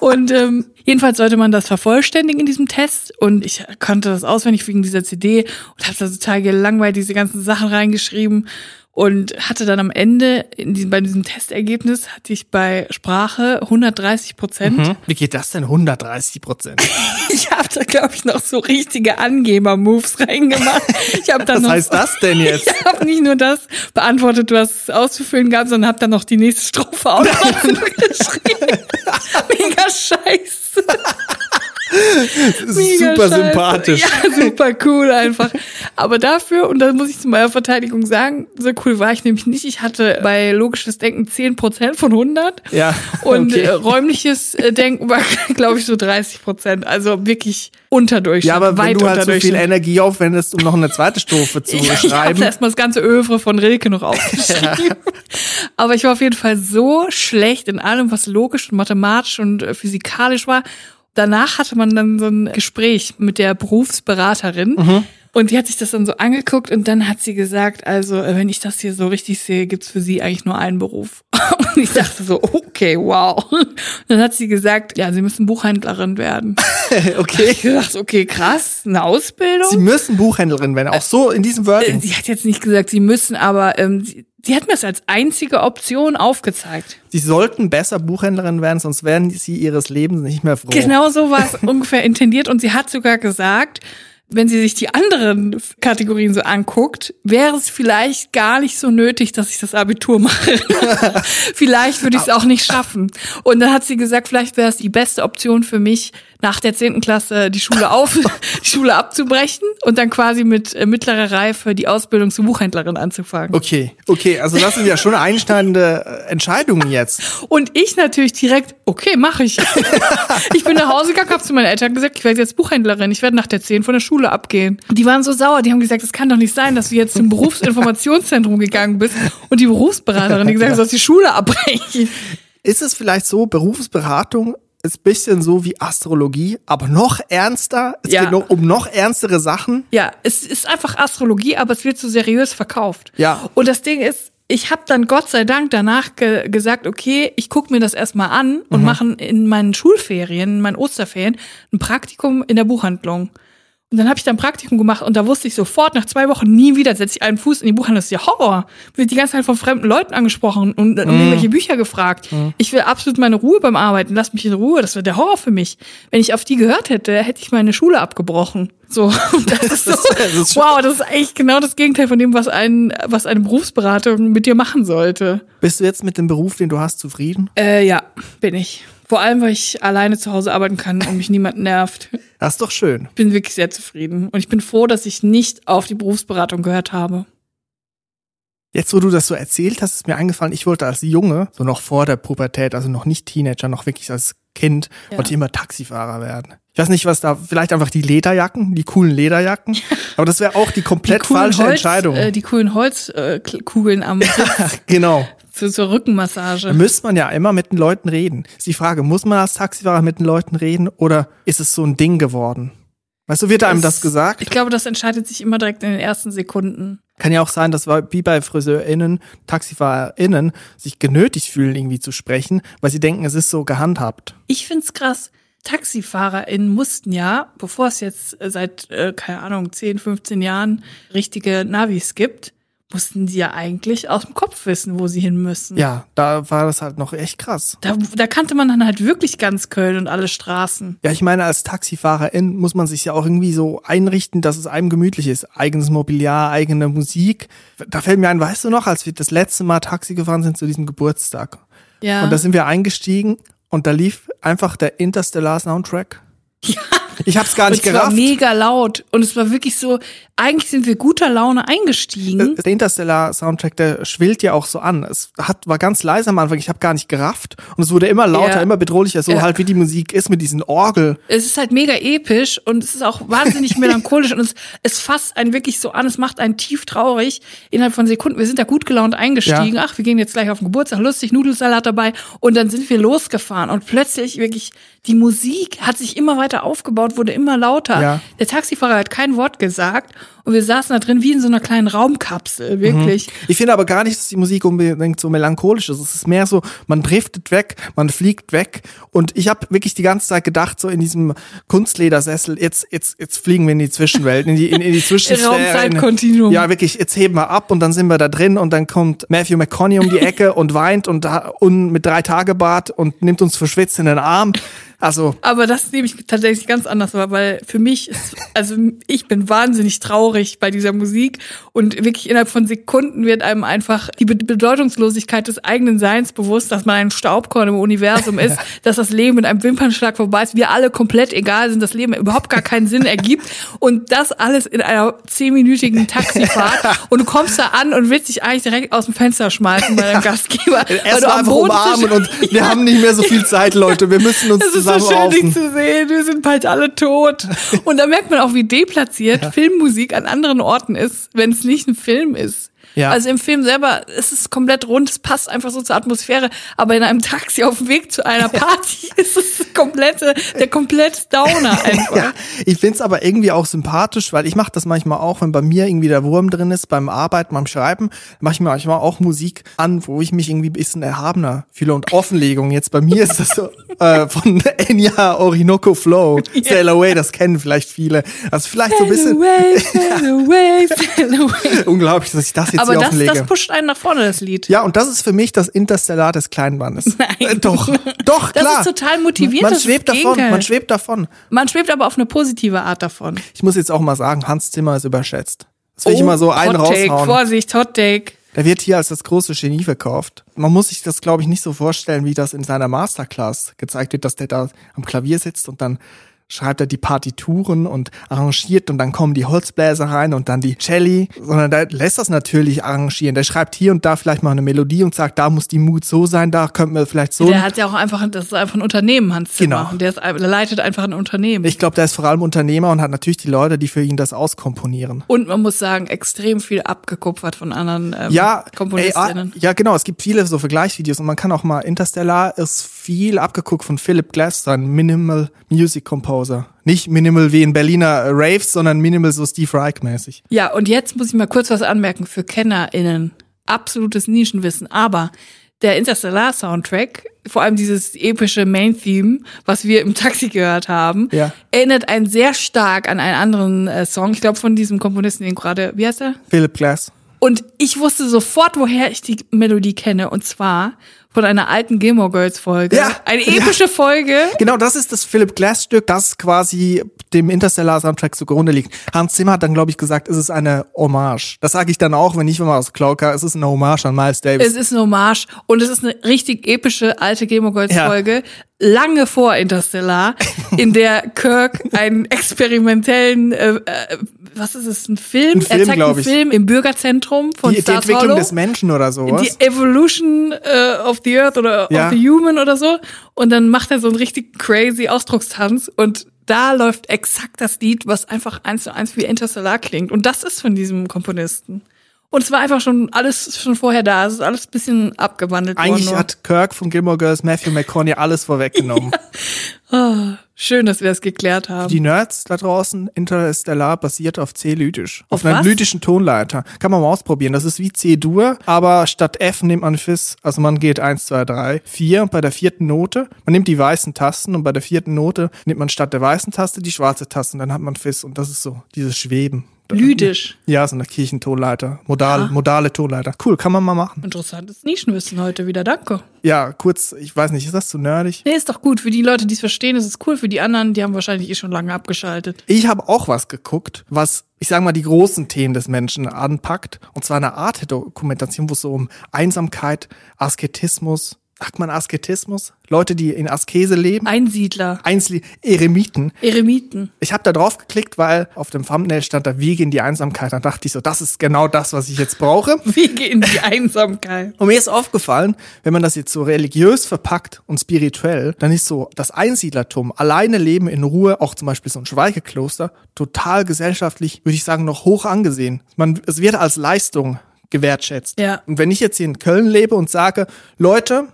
A: Und ähm, jedenfalls sollte man das vervollständigen in diesem Test. Und ich konnte das auswendig wegen dieser CD und habe da total gelangweilt diese ganzen Sachen reingeschrieben und hatte dann am Ende diesem, bei diesem Testergebnis hatte ich bei Sprache 130 Prozent.
B: Hm? Wie geht das denn 130 Prozent? *laughs*
A: Ich habe da glaube ich noch so richtige Angeber-Moves reingemacht. Ich habe dann
B: Was
A: noch
B: heißt das denn *laughs* jetzt?
A: Ich habe nicht nur das beantwortet, was es auszufüllen gab, sondern habe dann noch die nächste Strophe *laughs* auch geschrieben. Mega scheiße.
B: Das super
A: scheiße.
B: sympathisch.
A: Ja, super cool einfach. Aber dafür, und da muss ich zu meiner Verteidigung sagen, so cool war ich nämlich nicht. Ich hatte bei logisches Denken 10% von 100.
B: Ja,
A: Und
B: okay.
A: äh, räumliches äh, Denken war, *laughs* glaube ich, so 30%. Also wirklich unterdurchschnitt.
B: Ja, aber wenn du halt so viel. Energie aufwendest, um noch eine zweite Strophe *laughs* zu
A: Ich, ich habe
B: schreiben.
A: erstmal das ganze Övre von Rilke noch *laughs* aufgeschrieben. Aber ich war auf jeden Fall so schlecht in allem, was logisch und mathematisch und äh, physikalisch war. Danach hatte man dann so ein Gespräch mit der Berufsberaterin.
B: Mhm.
A: Und die hat sich das dann so angeguckt und dann hat sie gesagt, also äh, wenn ich das hier so richtig sehe, gibt's für sie eigentlich nur einen Beruf. *laughs* Und ich dachte so, okay, wow. Und dann hat sie gesagt, ja, sie müssen Buchhändlerin werden. *laughs*
B: okay.
A: Ich dachte, okay, krass, eine Ausbildung.
B: Sie müssen Buchhändlerin werden, auch so in diesem
A: Äh,
B: Wording.
A: Sie hat jetzt nicht gesagt, sie müssen, aber ähm, sie, sie hat mir das als einzige Option aufgezeigt.
B: Sie sollten besser Buchhändlerin werden, sonst werden sie ihres Lebens nicht mehr froh.
A: Genau so war es *laughs* ungefähr intendiert und sie hat sogar gesagt, wenn sie sich die anderen Kategorien so anguckt, wäre es vielleicht gar nicht so nötig, dass ich das Abitur mache. *laughs* vielleicht würde ich es auch nicht schaffen. Und dann hat sie gesagt, vielleicht wäre es die beste Option für mich, nach der zehnten Klasse die Schule auf, *laughs* die Schule abzubrechen und dann quasi mit äh, mittlerer Reife die Ausbildung zur Buchhändlerin anzufangen.
B: Okay, okay, also das sind ja schon einschneidende äh, Entscheidungen jetzt.
A: Und ich natürlich direkt, okay, mache ich. *laughs* ich bin nach Hause gegangen, habe zu meinen Eltern gesagt, ich werde jetzt Buchhändlerin, ich werde nach der 10 von der Schule abgehen. Die waren so sauer, die haben gesagt, es kann doch nicht sein, dass du jetzt zum Berufsinformationszentrum gegangen bist und die Berufsberaterin, die gesagt hat, du sollst die Schule abbrechen.
B: Ist es vielleicht so, Berufsberatung ist bisschen so wie Astrologie, aber noch ernster? Es
A: Ja.
B: geht noch um noch ernstere Sachen?
A: Ja, es ist einfach Astrologie, aber es wird so seriös verkauft.
B: Ja.
A: Und das Ding ist, ich habe dann Gott sei Dank danach ge gesagt, okay, ich gucke mir das erstmal an und
B: Mhm.
A: mache in meinen Schulferien, in meinen Osterferien, ein Praktikum in der Buchhandlung. Und dann habe ich da ein Praktikum gemacht und da wusste ich sofort, nach zwei Wochen nie wieder setze ich einen Fuß in die Buchhandlung. Das ist ja Horror. Wird die ganze Zeit von fremden Leuten angesprochen und um irgendwelche Bücher gefragt. Ich will absolut meine Ruhe beim Arbeiten. Lass mich in Ruhe. Das wäre der Horror für mich. Wenn ich auf die gehört hätte, hätte ich meine Schule abgebrochen. So, *laughs* das ist so. *laughs*
B: Das ist schon-
A: wow, das ist eigentlich genau das Gegenteil von dem, was ein, was eine Berufsberatung mit dir machen sollte.
B: Bist du jetzt mit dem Beruf, den du hast, zufrieden?
A: Äh, ja, bin ich. Vor allem, weil ich alleine zu Hause arbeiten kann und mich niemand nervt.
B: Das ist doch schön.
A: Ich bin wirklich sehr zufrieden. Und ich bin froh, dass ich nicht auf die Berufsberatung gehört habe.
B: Jetzt, wo du das so erzählt hast, ist mir eingefallen, ich wollte als Junge, so noch vor der Pubertät, also noch nicht Teenager, noch wirklich als Kind,
A: Ja.
B: wollte ich immer Taxifahrer werden. Ich weiß nicht, was da, vielleicht einfach die Lederjacken, die coolen Lederjacken, *laughs* aber das wäre auch die komplett falsche
A: Holz,
B: Entscheidung.
A: Äh, die coolen Holzkugeln äh, am *laughs* Sitz
B: genau.
A: für, zur Rückenmassage.
B: Da müsste man ja immer mit den Leuten reden. Ist die Frage, muss man als Taxifahrer mit den Leuten reden oder ist es so ein Ding geworden? Weißt du, wird einem das
A: Ich
B: gesagt?
A: glaube, das entscheidet sich immer direkt in den ersten Sekunden.
B: Kann ja auch sein, dass wie bei FriseurInnen, TaxifahrerInnen sich genötigt fühlen, irgendwie zu sprechen, weil sie denken, es ist so gehandhabt.
A: Ich find's krass. TaxifahrerInnen mussten ja, bevor es jetzt äh, seit, äh, keine Ahnung, 10, 15 Jahren richtige Navis gibt, mussten die ja eigentlich aus dem Kopf wissen, wo sie hin müssen.
B: Ja, da war das halt noch echt krass.
A: Da, da kannte man dann halt wirklich ganz Köln und alle Straßen.
B: Ja, ich meine, als Taxifahrerin muss man sich ja auch irgendwie so einrichten, dass es einem gemütlich ist. Eigenes Mobiliar, eigene Musik. Da fällt mir ein, weißt du noch, als wir das letzte Mal Taxi gefahren sind zu diesem Geburtstag.
A: Ja.
B: Und da sind wir eingestiegen und da lief einfach der Interstellar Soundtrack. *laughs* Ja. Ich hab's gar nicht
A: und es war
B: gerafft.
A: mega laut. Und es war wirklich so, eigentlich sind wir guter Laune eingestiegen.
B: Der Interstellar-Soundtrack, der schwillt ja auch so an. Es hat, war ganz leise am Anfang, ich habe gar nicht gerafft. Und es wurde immer lauter,
A: Ja.
B: immer bedrohlicher, so
A: Ja.
B: halt wie die Musik ist mit diesen Orgel.
A: Es ist halt mega episch und es ist auch wahnsinnig melancholisch und es, es fasst einen wirklich so an, es macht einen tief traurig innerhalb von Sekunden. Wir sind da gut gelaunt eingestiegen. Ach, wir gehen jetzt gleich auf den Geburtstag, lustig, Nudelsalat dabei und dann sind wir losgefahren und plötzlich wirklich die Musik hat sich immer weiter aufgebaut, wurde immer lauter.
B: Ja.
A: Der Taxifahrer hat kein Wort gesagt Und wir saßen da drin wie in so einer kleinen Raumkapsel, wirklich.
B: Ich finde aber gar nicht, dass die Musik unbedingt so melancholisch ist. Es ist mehr so, man driftet weg, man fliegt weg. Und ich habe wirklich die ganze Zeit gedacht, so in diesem Kunstledersessel, jetzt, jetzt, jetzt fliegen wir in die Zwischenwelt, in die, in, in die. *laughs*
A: Raumzeitkontinuum.
B: Ja, wirklich, jetzt heben wir ab und dann sind wir da drin und dann kommt Matthew McConaughey um die Ecke und weint und, und mit drei Tage Bart und nimmt uns verschwitzt in den Arm. Also,
A: Aber das nehme ich tatsächlich ganz anders wahr, weil für mich ist, also ich bin wahnsinnig traurig bei dieser Musik. Und wirklich innerhalb von Sekunden wird einem einfach die Be- Bedeutungslosigkeit des eigenen Seins bewusst, dass man ein Staubkorn im Universum ist, *laughs* dass das Leben mit einem Wimpernschlag vorbei ist, wir alle komplett egal sind, das Leben überhaupt gar keinen Sinn ergibt. Und das alles in einer zehnminütigen *laughs* Taxifahrt. Und du kommst da an und willst dich eigentlich direkt aus dem Fenster schmeißen bei deinem du
B: erstmal einfach umarmen und wir haben nicht mehr so viel Zeit, Leute. Wir müssen uns
A: ist
B: zusammen
A: so schön, dich zu sehen. Wir sind bald alle tot. *laughs* Und da merkt man auch, wie deplatziert Filmmusik an anderen Orten ist, wenn es nicht ein Film ist.
B: Ja.
A: Also im Film selber, es ist komplett rund, es passt einfach so zur Atmosphäre, aber in einem Taxi auf dem Weg zu einer *laughs* Party *laughs* ist es komplette, der komplett Downer *laughs* einfach.
B: Ja, ich find's aber irgendwie auch sympathisch, weil ich mache das manchmal auch, wenn bei mir irgendwie der Wurm drin ist, beim Arbeiten, beim Schreiben, mache ich mir manchmal auch Musik an, wo ich mich irgendwie ein bisschen erhabener fühle und Offenlegung. Jetzt bei mir ist das so äh, von Enya Orinoco Flow, Sail Away, das kennen vielleicht viele. Also vielleicht so ein
A: Sail
B: bisschen
A: away, sail away, sail away.
B: unglaublich, dass ich das jetzt
A: Aber das,
B: offenlege.
A: das pusht einen nach vorne, das Lied.
B: ja, und das ist für mich das Interstellar des Kleinbandes. *laughs*
A: Nein.
B: Äh, doch, doch, *laughs*
A: Das
B: klar.
A: ist total motivierend,
B: Man
A: das
B: schwebt
A: das
B: davon,
A: Gegenteil.
B: man schwebt davon.
A: Man schwebt aber auf eine positive Art davon.
B: Ich muss jetzt auch mal sagen, Hans Zimmer ist überschätzt. Das will ich immer so einen
A: Oh, Hot Take,
B: raushauen.
A: Vorsicht, Hot Take.
B: Der wird hier als das große Genie verkauft. Man muss sich das, glaube ich, nicht so vorstellen, wie das in seiner Masterclass gezeigt wird, dass der da am Klavier sitzt und dann schreibt er die Partituren und arrangiert und dann kommen die Holzbläser rein und dann die Celli, sondern der lässt das natürlich arrangieren. Der schreibt hier und da vielleicht mal eine Melodie und sagt, da muss die Mut so sein, da könnten wir vielleicht so.
A: Der hat ja auch einfach, das ist einfach ein Unternehmen, Hans Zimmer.
B: Genau.
A: Und der, ist, der leitet einfach ein Unternehmen.
B: Ich glaube, der ist vor allem Unternehmer und hat natürlich die Leute, die für ihn das auskomponieren.
A: und man muss sagen, extrem viel abgekupfert von anderen ähm,
B: Ja,
A: Komponistinnen.
B: Ey, ah, ja, genau. Es gibt viele so Vergleichsvideos und man kann auch mal Interstellar ist viel abgeguckt von Philip Glass, sein Minimal Music Composer. Nicht Minimal wie in Berliner Raves, sondern Minimal so Steve Reich mäßig.
A: Ja, und jetzt muss ich mal kurz was anmerken für KennerInnen. Absolutes Nischenwissen. Aber der Interstellar-Soundtrack, vor allem dieses epische Main-Theme, was wir im Taxi gehört haben,
B: Ja.
A: erinnert einen sehr stark an einen anderen äh, Song. Ich glaube, von diesem Komponisten, den gerade, wie heißt er?
B: Philip Glass.
A: Und ich wusste sofort, woher ich die Melodie kenne. Und zwar von einer alten Gilmore Girls Folge.
B: Ja.
A: Eine epische Folge.
B: Genau, das ist das Philip Glass Stück, das quasi dem Interstellar Soundtrack zugrunde liegt. Hans Zimmer hat dann, glaube ich, gesagt, es ist eine Hommage. Das sage ich dann auch, wenn ich immer aus Klauker, es ist eine Hommage an Miles Davis.
A: Es ist ein Hommage und es ist eine richtig epische alte Gilmore Girls
B: Ja.
A: Folge. Lange vor Interstellar, in der Kirk einen experimentellen, äh, äh, was ist es, ein Film?
B: Ein Film,
A: er zeigt einen
B: ich.
A: Film im Bürgerzentrum von
B: die, die
A: Stars
B: Entwicklung
A: Hollow.
B: des Menschen oder sowas.
A: Die Evolution äh, of the Earth oder
B: Ja.
A: of the Human oder so. Und dann macht er so einen richtig crazy Ausdruckstanz und da läuft exakt das Lied, was einfach eins zu eins wie Interstellar klingt. Und das ist von diesem Komponisten. Und es war einfach schon alles schon vorher da. Es ist alles ein bisschen abgewandelt
B: Eigentlich
A: worden.
B: hat Kirk von Gilmore Girls Matthew McConaughey alles vorweggenommen. *laughs*
A: Ah, schön, dass wir das geklärt haben.
B: Die Nerds da draußen, Interstellar basiert auf C-Lytisch. Auf,
A: Auf
B: einem
A: was?
B: lytischen Tonleiter. Kann man mal ausprobieren. Das ist wie C-Dur, aber statt F nimmt man Fis. Also man geht eins, zwei, drei, vier. Und bei der vierten Note, man nimmt die weißen Tasten und bei der vierten Note nimmt man statt der weißen Taste die schwarze Taste und dann hat man Fis. Und das ist so dieses Schweben.
A: Lydisch.
B: Ja, so eine Kirchentonleiter. Modal, modale Tonleiter. Cool, kann man mal machen.
A: Interessantes Nischenwissen heute wieder. Danke.
B: Ja, kurz, ich weiß nicht, ist das zu nerdig?
A: Nee, ist doch gut. Für die Leute, die es verstehen, ist es cool. Für die anderen, die haben wahrscheinlich eh schon lange abgeschaltet.
B: Ich habe auch was geguckt, was, ich sag mal, die großen Themen des Menschen anpackt. Und zwar eine Art Dokumentation, wo es so um Einsamkeit, Asketismus, sagt man Asketismus? Leute, die in Askese leben.
A: Einsiedler,
B: Einzel Eremiten.
A: Eremiten.
B: Ich habe da drauf geklickt, weil auf dem Thumbnail stand da Wege in die Einsamkeit. Dann dachte ich so, das ist genau das, was ich jetzt brauche. *laughs*
A: Wege in die Einsamkeit.
B: Und mir ist aufgefallen, wenn man das jetzt so religiös verpackt und spirituell, dann ist so das Einsiedlertum, alleine leben in Ruhe, auch zum Beispiel so ein Schweigekloster, total gesellschaftlich, würde ich sagen, noch hoch angesehen. Man, es wird als Leistung gewertschätzt.
A: Ja.
B: Und wenn ich jetzt hier in Köln lebe und sage, Leute,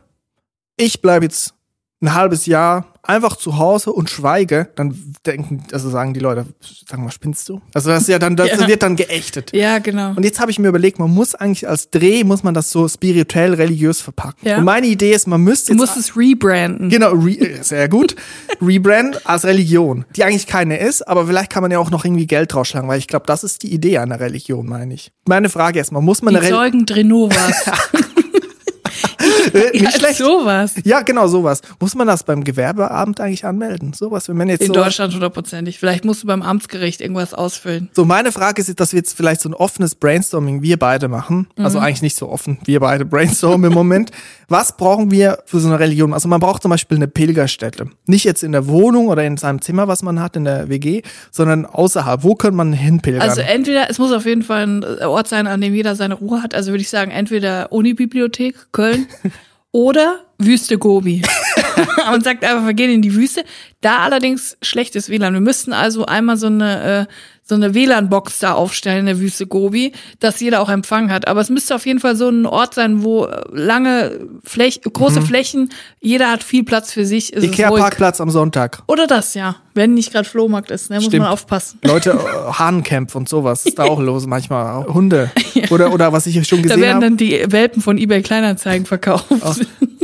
B: ich bleibe jetzt ein halbes Jahr einfach zu Hause und schweige, dann denken, also sagen die Leute, sag mal, spinnst du? Also das ist ja dann, das *laughs*
A: Ja.
B: wird dann geächtet.
A: Ja, genau.
B: Und jetzt habe ich mir überlegt, man muss eigentlich als Dreh, muss man das so spirituell religiös verpacken.
A: Ja.
B: Und meine Idee ist, man müsste
A: Du musst es rebranden.
B: Genau, re *laughs* sehr gut. Rebrand als Religion, die eigentlich keine ist, aber vielleicht kann man ja auch noch irgendwie Geld drausschlagen, weil ich glaube, das ist die Idee einer Religion, meine ich. Meine Frage erstmal, muss man
A: Die
B: eine Religion.
A: Zeugen Drenovas. *laughs* *laughs*
B: Nicht
A: ja,
B: schlecht.
A: sowas.
B: Ja, genau, sowas. Muss man das beim Gewerbeamt eigentlich anmelden? Sowas, wenn man jetzt
A: In
B: so.
A: Deutschland hundertprozentig. Vielleicht musst du beim Amtsgericht irgendwas ausfüllen.
B: So, meine Frage ist dass wir jetzt vielleicht so ein offenes Brainstorming wir beide machen. Also
A: Mhm.
B: eigentlich nicht so offen, wir beide brainstormen im Moment. *laughs* Was brauchen wir für so eine Religion? Also man braucht zum Beispiel eine Pilgerstätte. Nicht jetzt in der Wohnung oder in seinem Zimmer, was man hat, in der WG, sondern außerhalb. Wo könnte man hinpilgern?
A: Also entweder, es muss auf jeden Fall ein Ort sein, an dem jeder seine Ruhe hat. Also würde ich sagen, entweder Unibibliothek, Köln *laughs* oder Wüste Gobi. *laughs* Man sagt einfach, wir gehen in die Wüste. Da allerdings schlechtes WLAN. Wir müssten also einmal so eine, äh, so eine WLAN-Box da aufstellen in der Wüste Gobi, dass jeder auch Empfang hat. Aber es müsste auf jeden Fall so ein Ort sein, wo lange Fläch große Flächen, jeder hat viel Platz für sich.
B: Ikea-Parkplatz am Sonntag.
A: Oder das, ja. Wenn nicht gerade Flohmarkt ist, ne, muss
B: Stimmt.
A: man aufpassen.
B: Leute, äh, Hahnenkämpf und sowas ist da auch los manchmal. *laughs* Hunde. Oder, oder was ich schon
A: Da
B: gesehen
A: werden
B: habe.
A: dann die Welpen von eBay Kleinanzeigen verkauft.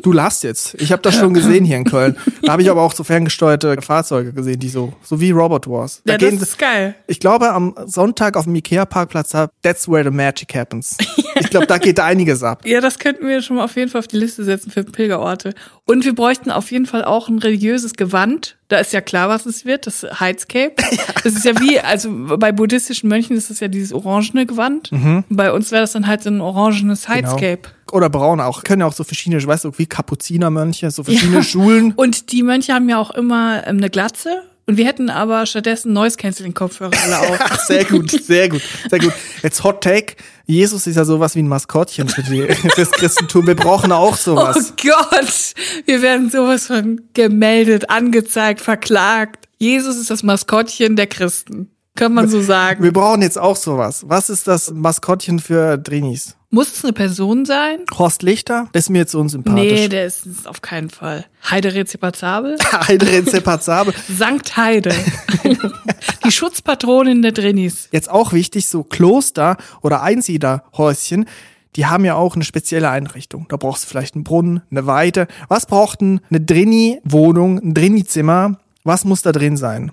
B: Du lachst jetzt. Ich habe das schon gesehen hier in Köln. Da habe ich aber auch so ferngesteuerte Fahrzeuge gesehen, die so, so wie Robot Wars. Da
A: Ja, das
B: gehen,
A: ist geil.
B: ich glaube, am Sonntag auf dem Ikea-Parkplatz, that's where the magic happens. *laughs* Ich glaube, da geht einiges ab.
A: Ja, das könnten wir schon mal auf jeden Fall auf die Liste setzen für Pilgerorte. Und wir bräuchten auf jeden Fall auch ein religiöses Gewand. Da ist ja klar, was es wird, das Heizcape. *laughs* Das ist ja wie, also bei buddhistischen Mönchen ist das ja dieses orangene Gewand. Bei uns wäre das dann halt so ein orangenes Heizcape.
B: Oder braun auch. Können ja auch so verschiedene, ich weiß so wie Kapuzinermönche, so verschiedene Schulen.
A: Und die Mönche haben ja auch immer ähm, eine Glatze. Und wir hätten aber stattdessen Noise Canceling Kopfhörer alle auf. *laughs*
B: Sehr gut, sehr gut, sehr gut. Jetzt Hot Take. Jesus ist ja sowas wie ein Maskottchen für die, *laughs* fürs Christentum. Wir brauchen auch
A: Oh
B: sowas.
A: Gott, wir werden sowas von gemeldet, angezeigt, verklagt. Jesus ist das Maskottchen der Christen. Kann man so sagen.
B: Wir brauchen jetzt auch sowas. Was ist das Maskottchen für Drinis?
A: Muss es eine Person sein?
B: Horst Lichter? Der ist mir jetzt
A: Nee,
B: unsympathisch.
A: der ist es auf keinen Fall. Heide Rezepazabel? *laughs*
B: Heide Rezepazabel.
A: Sankt Heide. *laughs* Die Schutzpatronin der Drinnis.
B: Jetzt auch wichtig, so Kloster oder Einsiedlerhäuschen, die haben ja auch eine spezielle Einrichtung. Da brauchst du vielleicht einen Brunnen, eine Weide. Was braucht eine Drini-Wohnung, ein Drini-Zimmer? Was muss da drin sein?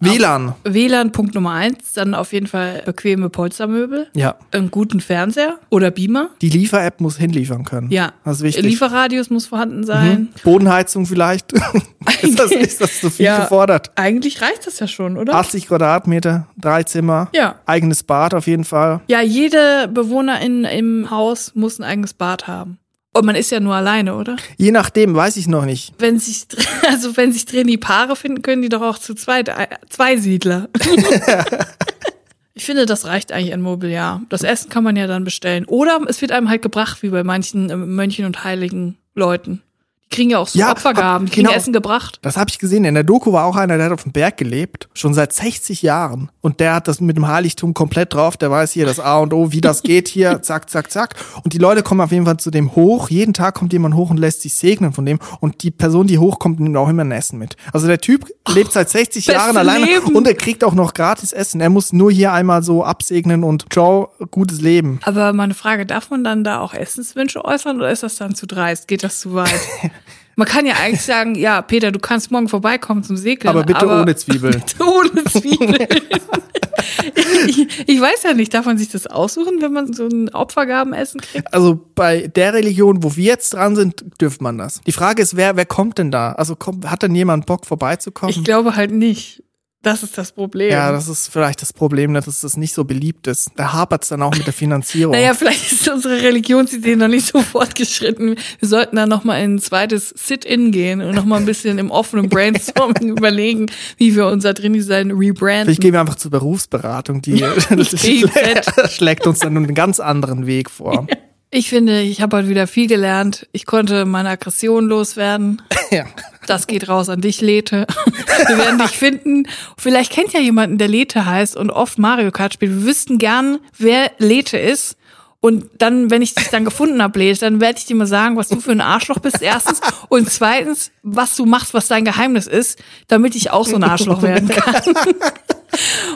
B: WLAN.
A: WLAN Punkt Nummer eins, dann auf jeden Fall bequeme Polstermöbel,
B: Ja.
A: einen guten Fernseher oder Beamer.
B: Die Liefer-App muss hinliefern können.
A: Ja,
B: Das ist wichtig.
A: Lieferradius muss vorhanden sein.
B: Bodenheizung vielleicht. *laughs* ist, das, ist das zu viel
A: Ja.
B: gefordert?
A: Eigentlich reicht das ja schon, oder?
B: 80 Quadratmeter, drei Zimmer.
A: Ja.
B: Eigenes Bad auf jeden Fall.
A: Ja, jede Bewohnerin im Haus muss ein eigenes Bad haben. Und man ist ja nur alleine, oder?
B: Je nachdem, weiß ich noch nicht.
A: Wenn sich, *laughs* also wenn sich drin die Paare finden, können die doch auch zu zweit, äh, zwei Siedler. *laughs* ich finde, das reicht eigentlich an Mobiliar. Das Essen kann man ja dann bestellen. Oder es wird einem halt gebracht, wie bei manchen äh, Mönchen und heiligen Leuten. Kriegen ja auch so
B: Ja,
A: Opfergaben,
B: hab-
A: kriegen
B: genau.
A: Essen gebracht.
B: Das habe ich gesehen. In der Doku war auch einer, der hat auf dem Berg gelebt, schon seit 60 Jahren. Und der hat das mit dem Heiligtum komplett drauf. Der weiß hier das A und O, wie das geht hier, *laughs* zack, zack, zack. Und die Leute kommen auf jeden Fall zu dem hoch. Jeden Tag kommt jemand hoch und lässt sich segnen von dem. Und die Person, die hochkommt, nimmt auch immer ein Essen mit. Also der Typ lebt seit 60
A: beste
B: Jahren alleine
A: Leben.
B: und er kriegt auch noch gratis Essen. Er muss nur hier einmal so absegnen und ciao, gutes Leben.
A: Aber meine Frage, darf man dann da auch Essenswünsche äußern oder ist das dann zu dreist? Geht das zu weit? *laughs* Man kann ja eigentlich sagen, ja, Peter, du kannst morgen vorbeikommen zum Segeln.
B: Aber bitte ohne Zwiebeln. *laughs*
A: Bitte ohne Zwiebeln. *laughs* ich, ich weiß ja nicht, darf man sich das aussuchen, wenn man so ein Opfergabenessen kriegt?
B: Also bei der Religion, wo wir jetzt dran sind, dürft man das. Die Frage ist, wer, wer kommt denn da? Also kommt, hat denn jemand Bock vorbeizukommen?
A: Ich glaube halt nicht. Das ist das Problem.
B: Ja, das ist vielleicht das Problem, dass das nicht so beliebt ist. Da hapert es dann auch mit der Finanzierung.
A: Naja, vielleicht ist unsere Religionsidee noch nicht so fortgeschritten. Wir sollten da noch mal in ein zweites Sit-In gehen und noch mal ein bisschen im offenen Brainstorming *laughs* überlegen, wie wir unser Drin-Design rebranden.
B: Vielleicht gehen wir einfach zur Berufsberatung, die *laughs* *laughs* schlägt uns dann einen ganz anderen Weg vor.
A: Ich finde, ich habe heute wieder viel gelernt. Ich konnte meine Aggression loswerden.
B: Ja.
A: Das geht raus an dich, Lete. *laughs* Wir werden dich finden. Vielleicht kennt ja jemanden, der Lete heißt und oft Mario Kart spielt. Wir wüssten gern, wer Lete ist. Und dann, wenn ich dich dann gefunden habe, Led, dann werde ich dir mal sagen, was du für ein Arschloch bist, erstens. Und zweitens, was du machst, was dein Geheimnis ist, damit ich auch so ein Arschloch werden kann. *laughs*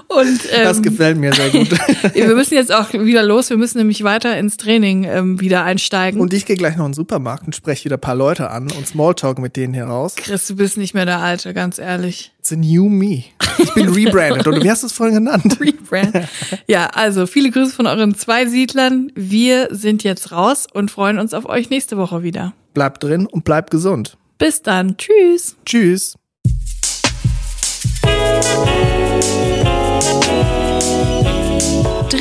A: Und, ähm,
B: Das gefällt mir sehr gut. *laughs*
A: wir müssen jetzt auch wieder los. Wir müssen nämlich weiter ins Training ähm, wieder einsteigen.
B: Und ich gehe gleich noch in den Supermarkt und spreche wieder ein paar Leute an und Smalltalk mit denen hier raus.
A: Chris, du bist nicht mehr der Alte, ganz ehrlich.
B: It's a new me. Ich bin *laughs* rebranded. Oder wie hast du es vorhin genannt?
A: Rebrand. Ja, also viele Grüße von euren Zweisiedlern. Wir sind jetzt raus und freuen uns auf euch nächste Woche wieder.
B: Bleibt drin und bleibt gesund.
A: Bis dann. Tschüss.
B: Tschüss.